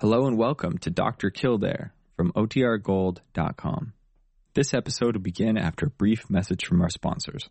Hello and welcome to Dr. Kildare from OTRGold.com. This episode will begin after a brief message from our sponsors.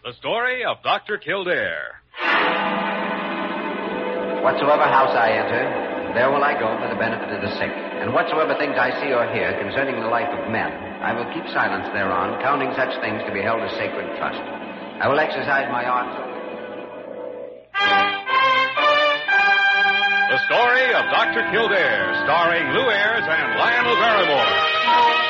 The story of Dr. Kildare. Whatsoever house I enter, there will I go for the benefit of the sick. And whatsoever things I see or hear concerning the life of men, I will keep silence thereon, counting such things to be held as sacred trust. I will exercise my art. The story of Dr. Kildare, starring Lew Ayres and Lionel Barrymore.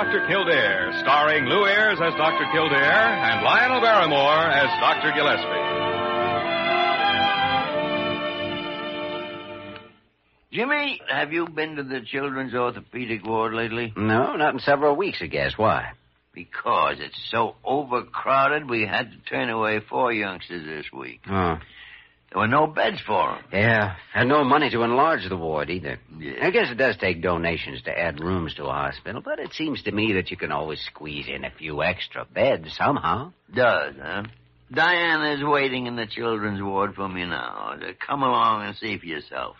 Dr. Kildare, starring Lew Ayres as Dr. Kildare and Lionel Barrymore as Dr. Gillespie. Jimmy, have you been to the children's orthopedic ward lately? No, not in several weeks, I guess. Why? Because it's so overcrowded, we had to turn away four youngsters this week. Oh. There were no beds for them. Yeah, and no money to enlarge the ward either. Yeah. I guess it does take donations to add rooms to a hospital, but it seems to me that you can always squeeze in a few extra beds somehow. Does, huh? Diana's waiting in the children's ward for me now. Come along and see for yourself.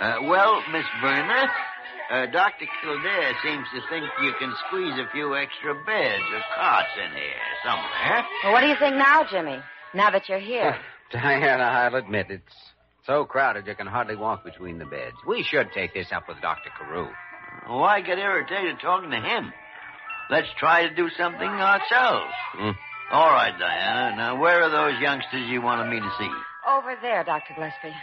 Uh, well, Miss Verner, uh, Dr. Kildare seems to think you can squeeze a few extra beds or cots in here somewhere. Well, what do you think now, Jimmy? Now that you're here. Diana, I'll admit it's so crowded you can hardly walk between the beds. We should take this up with Dr. Carew. Why get irritated talking to him? Let's try to do something ourselves. Hmm. All right, Diana. Now, where are those youngsters you wanted me to see? Over there, Dr. Gillespie.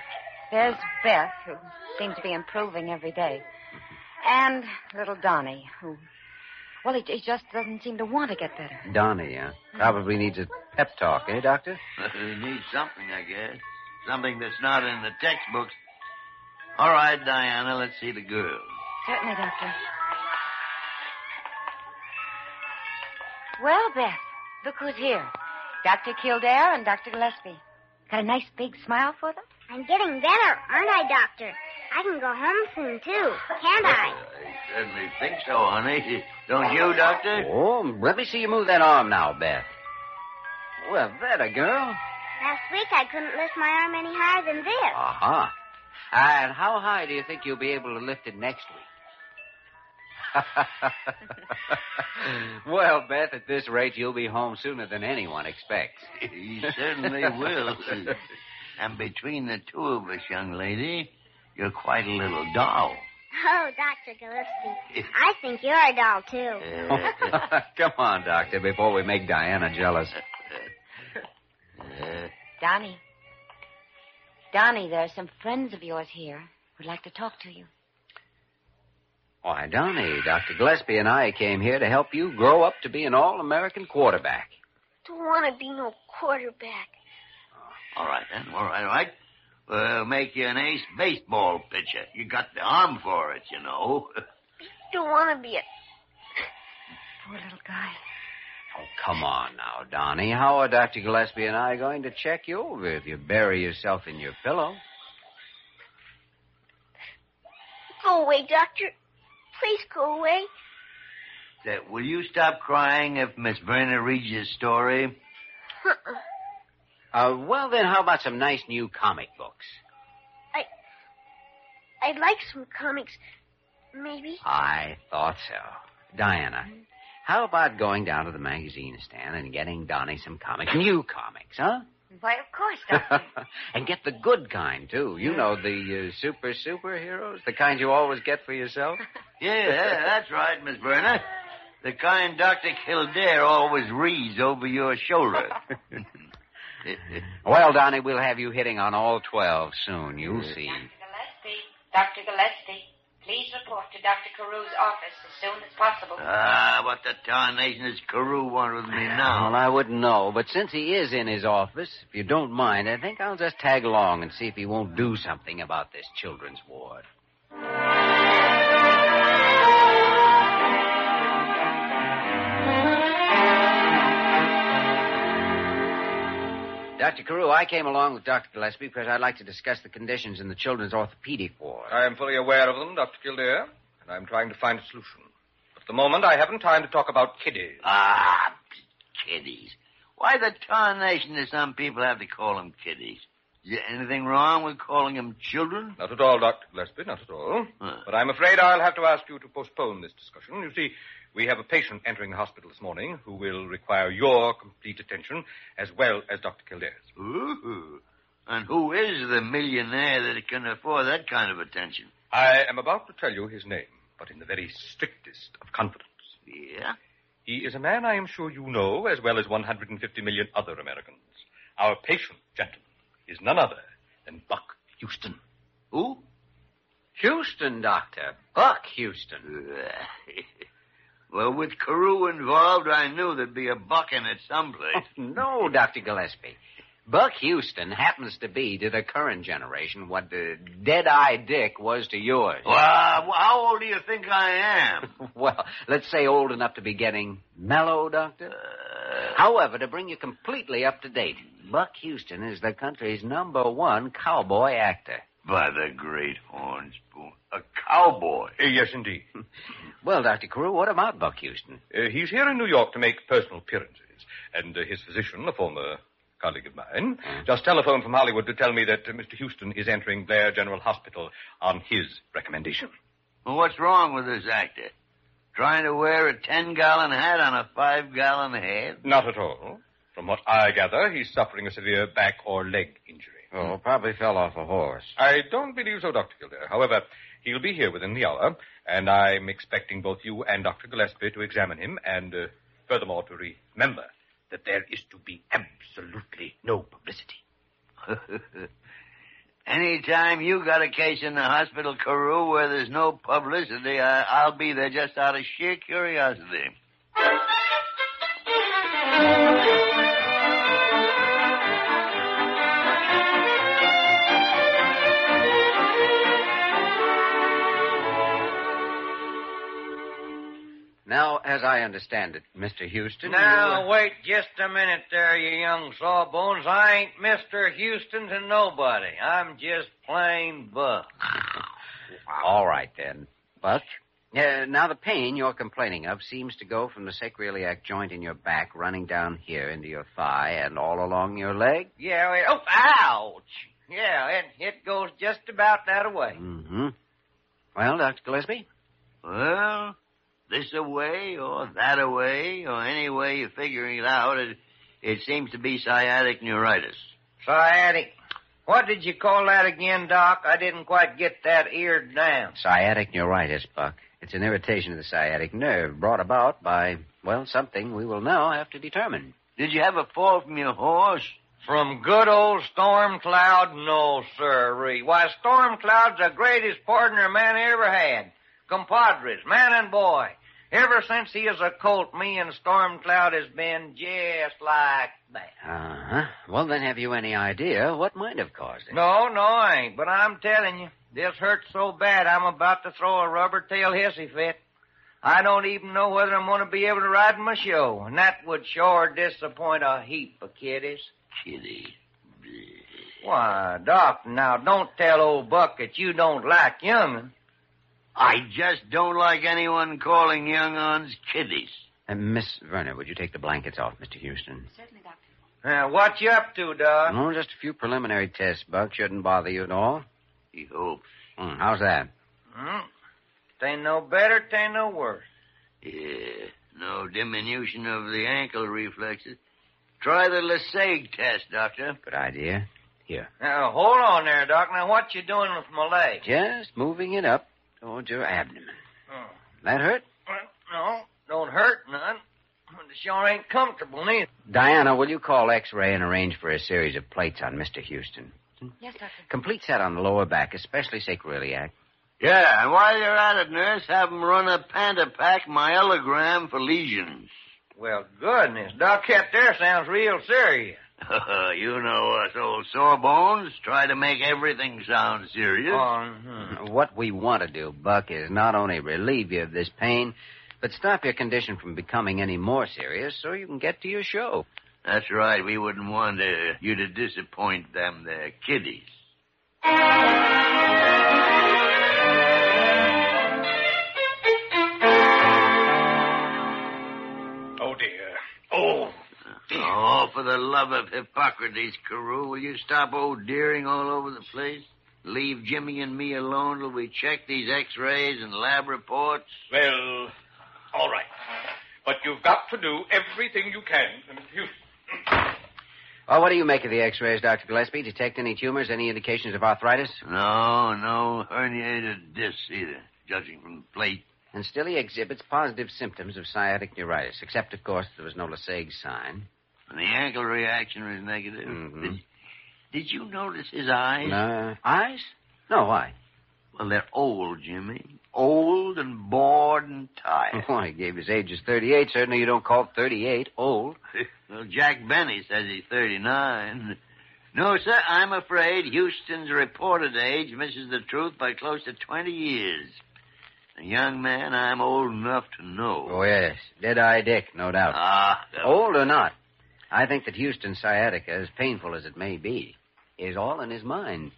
There's Beth, who seems to be improving every day. And little Donnie, who, well, he, he just doesn't seem to want to get better. Donnie, huh? Probably needs a pep talk, eh, Doctor? he needs something, I guess. Something that's not in the textbooks. All right, Diana, let's see the girls. Certainly, Doctor. Well, Beth, look who's here. Dr. Kildare and Dr. Gillespie. Got a nice big smile for them? I'm getting better, aren't I, Doctor? I can go home soon, too. Can't I? I certainly think so, honey. Don't you, Doctor? Oh, let me see you move that arm now, Beth. Well, that a girl. Last week I couldn't lift my arm any higher than this. Uh-huh. And how high do you think you'll be able to lift it next week? well, Beth, at this rate, you'll be home sooner than anyone expects. He certainly will. And between the two of us, young lady, you're quite a little doll. Oh, Dr. Gillespie, I think you're a doll, too. Uh, Come on, Doctor, before we make Diana jealous. uh, Donnie. Donnie, there are some friends of yours here who'd like to talk to you. Why, Donnie, Dr. Gillespie and I came here to help you grow up to be an all-American quarterback. Don't want to be no quarterback. All right, then. All right, all right. We'll make you an ace baseball pitcher. You got the arm for it, you know. You Don't want to be a. Poor little guy. Oh, come on now, Donnie. How are Dr. Gillespie and I going to check you over if you bury yourself in your pillow? Go away, Doctor. Please go away. That, will you stop crying if Miss Verna reads your story? Uh-uh. Uh, well, then, how about some nice new comic books? I. I'd like some comics. Maybe. I thought so. Diana, how about going down to the magazine stand and getting Donnie some comics? New comics, huh? Why, of course, Doctor. and get the good kind, too. You know, the uh, super superheroes, the kind you always get for yourself. Yeah, that's right, Miss Burner. The kind Dr. Kildare always reads over your shoulder. Well, Donnie, we'll have you hitting on all 12 soon. You'll see. Dr. Gillespie, Dr. Gillespie, please report to Dr. Carew's office as soon as possible. ah, what the tarnation does Carew want with me now? Well, I wouldn't know, but since he is in his office, if you don't mind, I think I'll just tag along and see if he won't do something about this children's ward. Dr. Carew, I came along with Dr. Gillespie because I'd like to discuss the conditions in the children's orthopedic ward. I am fully aware of them, Dr. Kildare, and I'm trying to find a solution. But at the moment, I haven't time to talk about kiddies. Ah, kiddies. Why the tarnation do some people have to call them kiddies? Is there anything wrong with calling them children? Not at all, Dr. Gillespie, not at all. Huh. But I'm afraid I'll have to ask you to postpone this discussion. You see, we have a patient entering the hospital this morning who will require your complete attention as well as Dr. Kildare's. Ooh. And who is the millionaire that can afford that kind of attention? I am about to tell you his name, but in the very strictest of confidence. Yeah? He is a man I am sure you know as well as 150 million other Americans. Our patient, gentlemen, is none other than Buck Houston. Who? Houston, Doctor. Buck Houston. well, with Carew involved, I knew there'd be a buck in it someplace. No, Dr. Gillespie. Buck Houston happens to be to the current generation what the Dead-Eye Dick was to yours. Well, how old do you think I am? Well, let's say old enough to be getting mellow, Doctor. Uh, However, to bring you completely up to date, Buck Houston is the country's number one cowboy actor. By the great horn spoon. A cowboy. Uh, yes, indeed. Well, Dr. Carew, what about Buck Houston? Uh, he's here in New York to make personal appearances, and uh, his physician, a former colleague of mine, just telephoned from Hollywood to tell me that uh, Mr. Houston is entering Blair General Hospital on his recommendation. Well, what's wrong with this actor? Trying to wear a ten gallon hat on a five gallon head? Not at all. From what I gather, he's suffering a severe back or leg injury. Oh, probably fell off a horse. I don't believe so, Dr. Kildare. However, he'll be here within the hour, and I'm expecting both you and Dr. Gillespie to examine him, and uh, furthermore to remember that there is to be absolutely no publicity. Anytime you got a case in the hospital, Carew, where there's no publicity, I, I'll be there just out of sheer curiosity. Now, as I understand it, Mr. Houston. Now, uh, wait just a minute there, you young sawbones. I ain't Mr. Houston to nobody. I'm just plain Buck. All right, then. Buck. Uh, now, the pain you're complaining of seems to go from the sacroiliac joint in your back, running down here into your thigh and all along your leg. Yeah, it, oh, ouch. Yeah, it, it goes just about that away. Mm-hmm. Well, Dr. Gillespie? Well, this away or that away, or any way you're figuring it out, it, it seems to be sciatic neuritis. Sciatic. What did you call that again, Doc? I didn't quite get that eared down. Sciatic neuritis, Buck. It's an irritation of the sciatic nerve brought about by, well, something we will now have to determine. Did you have a fall from your horse? From good old Storm Cloud? No, sirree. Why, Storm Cloud's the greatest partner a man ever had. Compadres, man and boy. Ever since he is a colt, me and Storm Cloud has been just like that. Uh-huh. Well, then, have you any idea what might have caused it? No, no, I ain't. But I'm telling you, this hurts so bad I'm about to throw a rubber tail hissy fit. I don't even know whether I'm going to be able to ride my show, and that would sure disappoint a heap of kiddies. Kitty. Why, Doc, now don't tell old Buck that you don't like young'un. I just don't like anyone calling young uns kiddies. Uh, Miss Verner, would you take the blankets off, Mr. Houston? Certainly, Doctor. Uh, what you up to, Doc? Oh, just a few preliminary tests, Buck. Shouldn't bother you at all. He hopes. Hmm, how's that? Hmm? Tain't no better, tain't no worse. Yeah, no diminution of the ankle reflexes. Try the Lasègue test, Doctor. Good idea. Here. Now, hold on there, Doc. Now, what you doing with my leg? Just moving it up towards your abdomen. Oh. That hurt? No, don't hurt none. But it sure ain't comfortable neither. Diana, will you call X-ray and arrange for a series of plates on Mr. Houston? Yes, Doctor. Complete set on the lower back, especially sacroiliac. Yeah, and while you're at it, nurse, have 'em run a Pantopaque myelogram for lesions. Well, goodness, Doc, that there sounds real serious. you know us old sawbones. Try to make everything sound serious. Hmm. What we want to do, Buck, is not only relieve you of this pain, but stop your condition from becoming any more serious so you can get to your show. That's right. We wouldn't want uh, you to disappoint them there kiddies. For the love of Hippocrates, Carew, will you stop old deering all over the place? Leave Jimmy and me alone till we check these x-rays and lab reports? well, all right. But you've got to do everything you can. You... Oh, uh, what do you make of the X-rays, Dr. Gillespie? Detect any tumors, any indications of arthritis? No, no herniated discs either, judging from the plate. And still he exhibits positive symptoms of sciatic neuritis, except, of course, there was no Lasègue sign. And the ankle reaction was negative. Mhm. Did, did you notice his eyes? Uh, eyes? No, why? Well, they're old, Jimmy. Old and bored and tired. Why, he gave his age as 38. Certainly you don't call 38 old. well, Jack Benny says he's 39. No, sir, I'm afraid Houston's reported age misses the truth by close to 20 years. A young man, I'm old enough to know. Oh, yes. Dead-eye Dick, no doubt. Ah, Old or not, I think that Houston's sciatica, as painful as it may be, is all in his mind.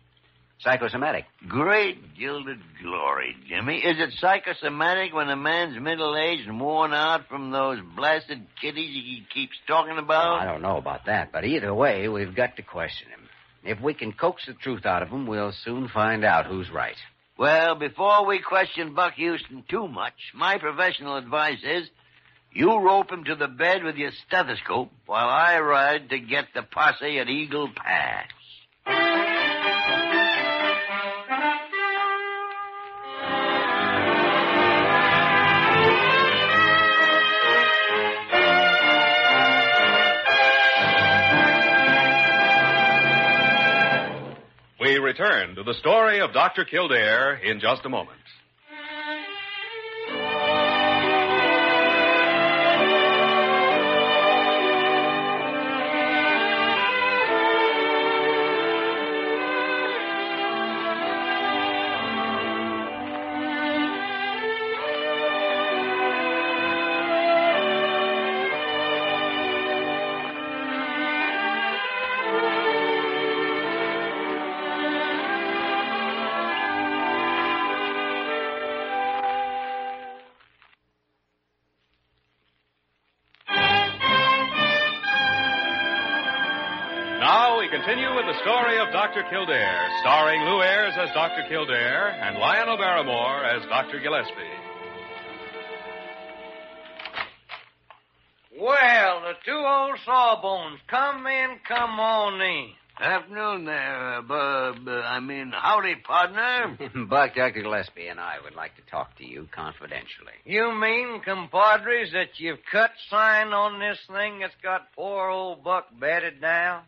Psychosomatic. Great gilded glory, Jimmy. Is it psychosomatic when a man's middle-aged and worn out from those blasted kiddies he keeps talking about? I don't know about that, but either way, we've got to question him. If we can coax the truth out of him, we'll soon find out who's right. Well, before we question Buck Houston too much, my professional advice is you rope him to the bed with your stethoscope while I ride to get the posse at Eagle Pass. We return to the story of Dr. Kildare in just a moment. Continue with the story of Dr. Kildare, starring Lew Ayres as Dr. Kildare and Lionel Barrymore as Dr. Gillespie. Well, the two old sawbones, come in, come on in. Afternoon there, uh, Bub. Uh, I mean, howdy, partner. Buck, Dr. Gillespie and I would like to talk to you confidentially. You mean, compadres, that you've cut sign on this thing that's got poor old Buck bedded down?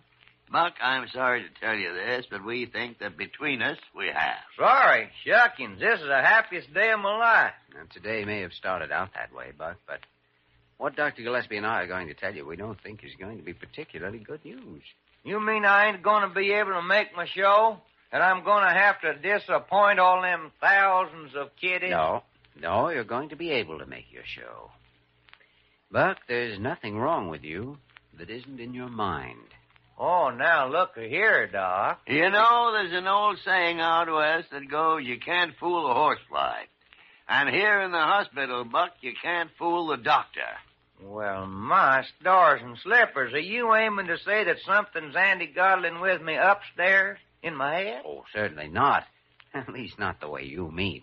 Buck, I'm sorry to tell you this, but we think that between us we have. Sorry, shuckings. This is the happiest day of my life. Now, today may have started out that way, Buck, but what Dr. Gillespie and I are going to tell you, we don't think is going to be particularly good news. You mean I ain't going to be able to make my show? And I'm going to have to disappoint all them thousands of kiddies? No, no, you're going to be able to make your show. Buck, there's nothing wrong with you that isn't in your mind. Oh, now look here, Doc. You know, there's an old saying out west that goes, you can't fool a horsefly. And here in the hospital, Buck, you can't fool the doctor. Well, my stars and slippers, are you aiming to say that something's anti-godling with me upstairs in my head? Oh, certainly not. At least not the way you mean.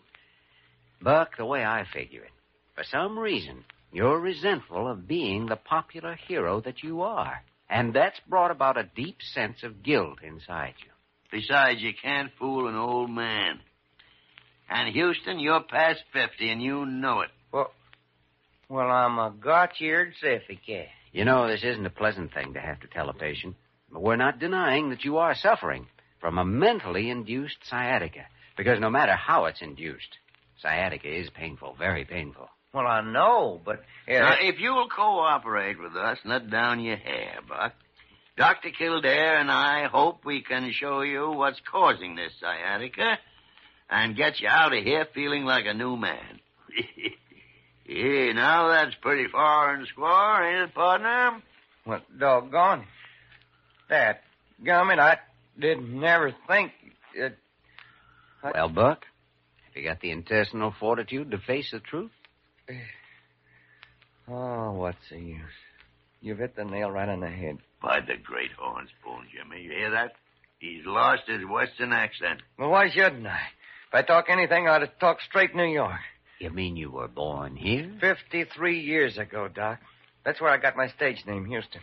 Buck, the way I figure it, for some reason, you're resentful of being the popular hero that you are. And that's brought about a deep sense of guilt inside you. Besides, you can't fool an old man. And Houston, you're past 50 and you know it. Well, well, I'm a gotch-eared siffy cat. You know, this isn't a pleasant thing to have to tell a patient, but we're not denying that you are suffering from a mentally induced sciatica. Because no matter how it's induced, sciatica is painful, very painful. Well, I know, but... Uh, Now, if you'll cooperate with us, let down your hair, Buck. Dr. Kildare and I hope we can show you what's causing this sciatica and get you out of here feeling like a new man. yeah, now that's pretty far and square, ain't it, partner? What doggone. That gummit, I didn't never think it. Well, Buck, have you got the intestinal fortitude to face the truth? Oh, what's the use? You've hit the nail right on the head. By the great horn spoon, Jimmy. You hear that? He's lost his western accent. Well, why shouldn't I? If I talk anything, I ought to talk straight New York. You mean you were born here? Fifty-three years ago, Doc. That's where I got my stage name, Houston.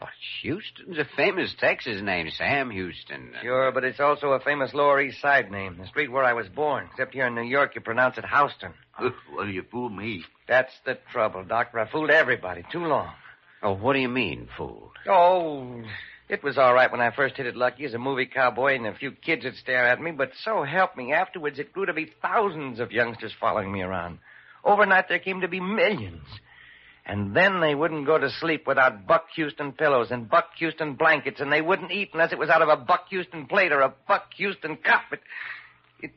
But Houston's a famous Texas name, Sam Houston. Sure, but it's also a famous Lower East Side name, the street where I was born. Except here in New York, you pronounce it Houston. well, you fooled me. That's the trouble, Doctor. I fooled everybody too long. Oh, what do you mean, fooled? Oh, it was all right when I first hit it lucky as a movie cowboy and a few kids would stare at me, but so help me, afterwards it grew to be thousands of youngsters following me around. Overnight there came to be millions. And then they wouldn't go to sleep without Buck Houston pillows and Buck Houston blankets, and they wouldn't eat unless it was out of a Buck Houston plate or a Buck Houston cup. It, it...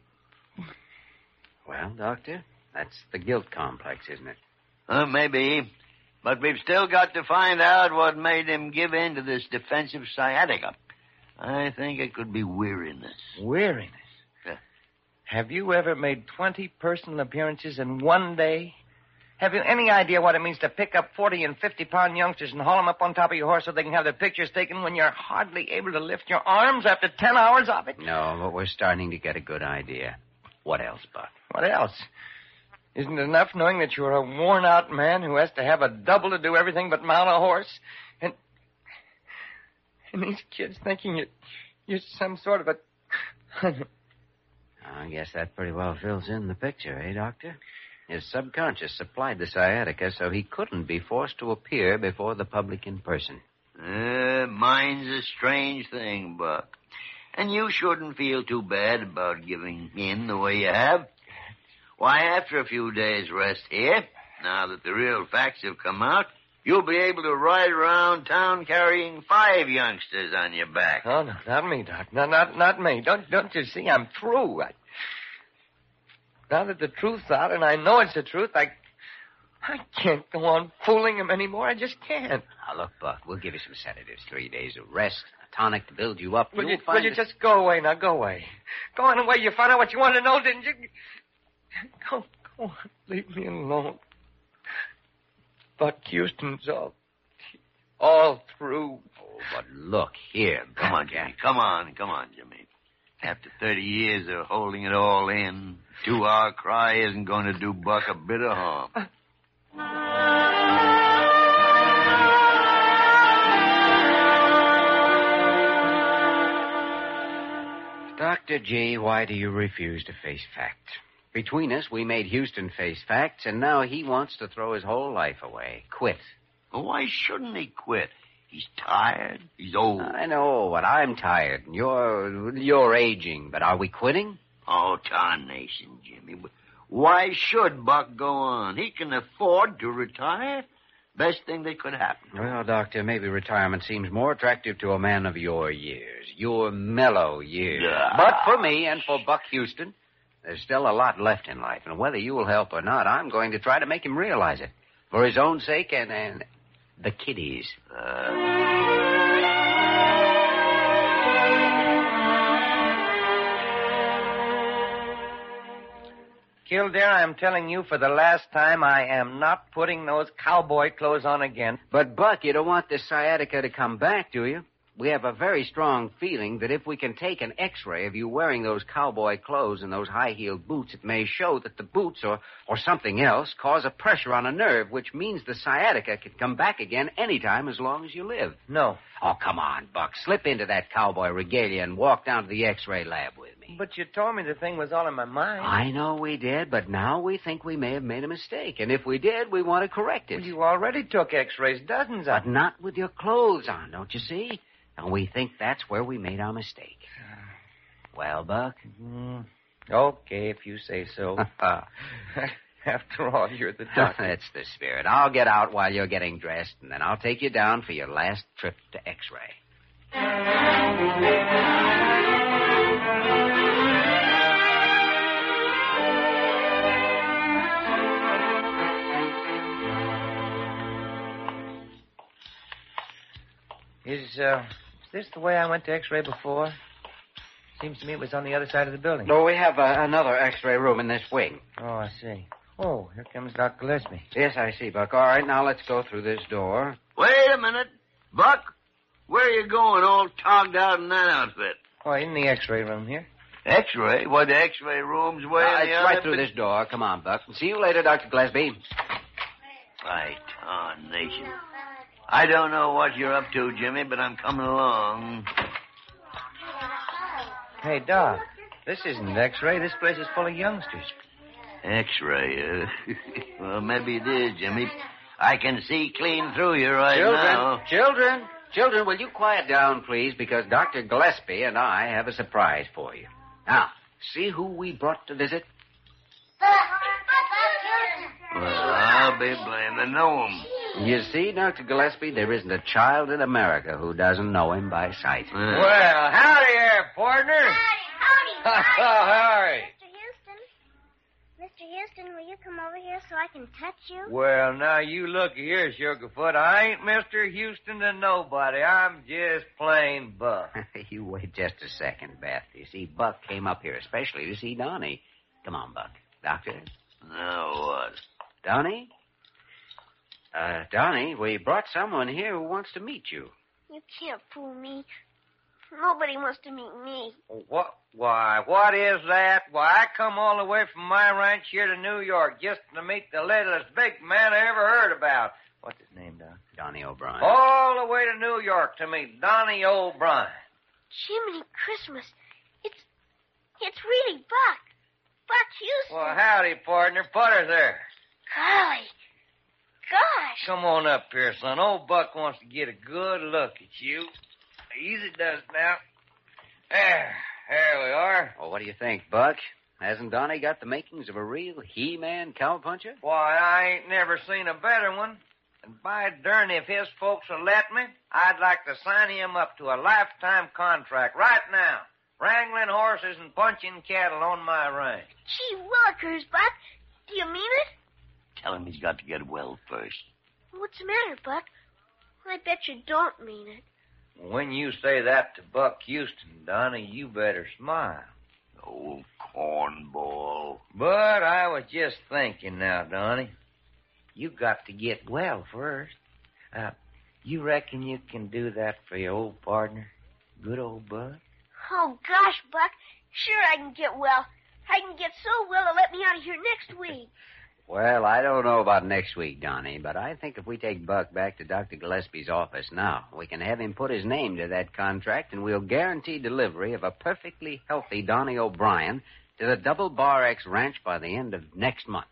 Well, Doctor, that's the guilt complex, isn't it? Uh, maybe. But we've still got to find out what made him give in to this defensive sciatica. I think it could be weariness. Weariness? Yeah. Have you ever made 20 personal appearances in one day? Have you any idea what it means to pick up 40 and 50 pound youngsters and haul them up on top of your horse so they can have their pictures taken when you're hardly able to lift your arms after 10 hours of it? No, but we're starting to get a good idea. What else, Buck? What else? Isn't it enough knowing that you're a worn out man who has to have a double to do everything but mount a horse? And and these kids thinking you're, you're some sort of a. I guess that pretty well fills in the picture, eh, Doctor? His subconscious supplied the sciatica so he couldn't be forced to appear before the public in person. Uh, mind's a strange thing, Buck. And you shouldn't feel too bad about giving in the way you have. Why, after a few days' rest here, now that the real facts have come out, you'll be able to ride around town carrying five youngsters on your back. Oh, no, not me, Doc. No, not, not me. Don't, don't you see? I'm through. I, now that the truth's out and I know it's the truth, I, I can't go on fooling him anymore. I just can't. Now, look, Buck, we'll give you some sedatives, three days of rest, a tonic to build you up. Will You'll you, find will you just go away now? Go away. Go on away. You found out what you wanted to know, didn't you? Go, go on. Leave me alone. Buck Houston's all, all through. Oh, but look here, Come on. Jimmy. Come on, come on, Jimmy. After 30 years of holding it all in, two-hour cry isn't going to do Buck a bit of harm. Uh. Dr. G, why do you refuse to face facts? Between us, we made Houston face facts, and now he wants to throw his whole life away. Quit. Well, why shouldn't he quit? He's tired. He's old. I know, but I'm tired. and You're you're aging, but are we quitting? Oh, tarnation, Jimmy. Why should Buck go on? He can afford to retire. Best thing that could happen. Well, Doctor, maybe retirement seems more attractive to a man of your years, your mellow years. Yeah. But for me and for Buck Houston, there's still a lot left in life, and whether you will help or not, I'm going to try to make him realize it. For his own sake and, and the kiddies. Uh, Kildare, I'm telling you for the last time, I am not putting those cowboy clothes on again. But, Buck, you don't want this sciatica to come back, do you? We have a very strong feeling that if we can take an x-ray of you wearing those cowboy clothes and those high-heeled boots, it may show that the boots or, or something else cause a pressure on a nerve, which means the sciatica can come back again anytime as long as you live. No. Oh, come on, Buck. Slip into that cowboy regalia and walk down to the x-ray lab with me. But you told me the thing was all in my mind. I know we did, but now we think we may have made a mistake. And if we did, we want to correct it. Well, you already took x-rays, dozens of But not with your clothes on, don't you see? And we think that's where we made our mistake. Well, Buck? Mm, okay, if you say so. After all, you're the doctor. That's the spirit. I'll get out while you're getting dressed, and then I'll take you down for your last trip to X-ray. Is, uh, this the way I went to X-ray before? Seems to me it was on the other side of the building. No, we have uh, another X-ray room in this wing. Oh, I see. Oh, here comes Dr. Gillespie. Yes, I see, Buck. All right, now let's go through this door. Wait a minute. Buck, where are you going all togged out in that outfit? Oh, in the X-ray room here. X-ray? What, the X-ray room's way Uh, in the it's right through this door. Come on, Buck. See you later, Dr. Gillespie. By tarnation. I don't know what you're up to, Jimmy, but I'm coming along. Hey, Doc, this isn't X-ray. This place is full of youngsters. X-ray, uh, well, maybe it is, Jimmy. I can see clean through you right children, now. children, children, will you quiet down, please? Because Dr. Gillespie and I have a surprise for you. Now, see who we brought to visit? Well, I'll be blamed. I know him. You see, Dr. Gillespie, there isn't a child in America who doesn't know him by sight. Well, howdy there, partner. Howdy, howdy. Mr. Houston. Mr. Houston, will you come over here so I can touch you? Well, now you look here, Sugarfoot. I ain't Mr. Houston to nobody. I'm just plain Buck. you wait just a second, Beth. You see, Buck came up here especially to see Donnie. Come on, Buck. Doctor? Now what? Donnie? Uh, Donnie, we brought someone here who wants to meet you. You can't fool me. Nobody wants to meet me. What? Why, what is that? Why, I come all the way from my ranch here to New York just to meet the littlest big man I ever heard about. What's his name, Doc? Donnie O'Brien. All the way to New York to meet Donnie O'Brien. Jiminy Christmas. It's it's really Buck. Buck Houston. Well, howdy, partner. Put her there. Golly. Gosh. Come on up here, son. Old Buck wants to get a good look at you. Easy does now. There, there we are. Well, what do you think, Buck? Hasn't Donnie got the makings of a real He-Man cowpuncher? Why, I ain't never seen a better one. And by darn, if his folks will let me, I'd like to sign him up to a lifetime contract right now. Wrangling horses and punching cattle on my ranch. Gee willikers, Buck. Do you mean it? Tell him he's got to get well first. What's the matter, Buck? I bet you don't mean it. When you say that to Buck Houston, Donnie, you better smile. Old cornball. But I was just thinking now, Donnie. You got to get well first. Uh, you reckon you can do that for your old partner? Good old Buck? Oh, gosh, Buck. Sure I can get well. I can get so well they'll let me out of here next week. Well, I don't know about next week, Donnie, but I think if we take Buck back to Dr. Gillespie's office now, we can have him put his name to that contract, and we'll guarantee delivery of a perfectly healthy Donnie O'Brien to the Double Bar X Ranch by the end of next month.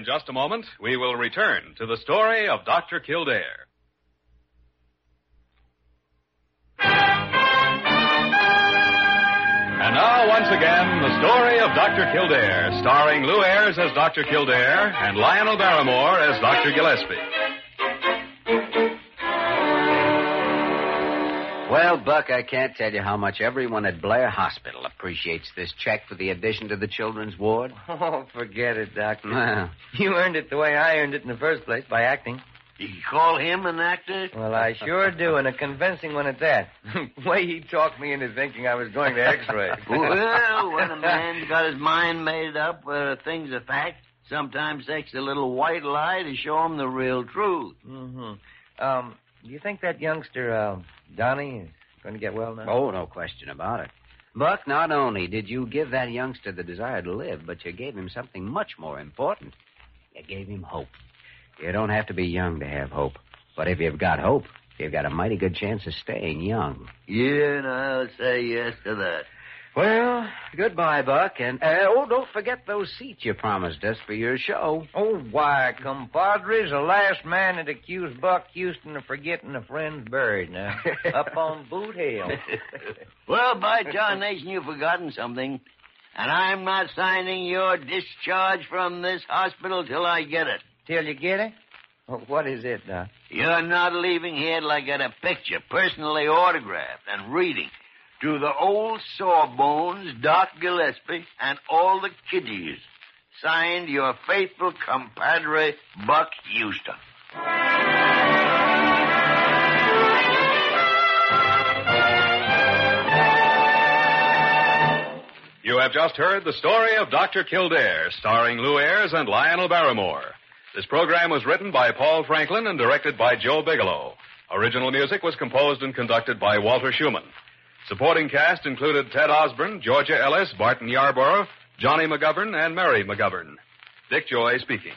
In just a moment, we will return to the story of Dr. Kildare. And now, once again, the story of Dr. Kildare, starring Lew Ayres as Dr. Kildare and Lionel Barrymore as Dr. Gillespie. Well, Buck, I can't tell you how much everyone at Blair Hospital appreciates this check for the addition to the children's ward. Oh, forget it, Doctor. Well, You earned it the way I earned it in the first place, by acting. You call him an actor? Well, I sure do, and a convincing one at that. way he talked me into thinking I was going to X-ray. well, when a man's got his mind made up where a thing's a fact, sometimes takes a little white lie to show him the real truth. Mm-hmm. Um, do you think that youngster, uh, Donnie, is going to get well now? oh, no question about it. Buck, not only did you give that youngster the desire to live, but you gave him something much more important. You gave him hope. You don't have to be young to have hope. But if you've got hope, you've got a mighty good chance of staying young. Yeah, and I'll say yes to that. Well, goodbye, Buck. And, uh, oh, don't forget those seats you promised us for your show. Oh, why, compadres, the last man that accused Buck Houston of forgetting a friend's buried now. Up on Boot Hill. Well, by John Nation, you've forgotten something. And I'm not signing your discharge from this hospital till I get it. Till you get it? What is it, Doc? You're not leaving here till I get a picture, personally autographed and reading. To the old sawbones, Doc Gillespie, and all the kiddies. Signed, your faithful compadre, Buck Houston. You have just heard the story of Dr. Kildare, starring Lew Ayres and Lionel Barrymore. This program was written by Paul Franklin and directed by Joe Bigelow. Original music was composed and conducted by Walter Schumann. Supporting cast included Ted Osborne, Georgia Ellis, Barton Yarborough, Johnny McGovern, and Mary McGovern. Dick Joy speaking.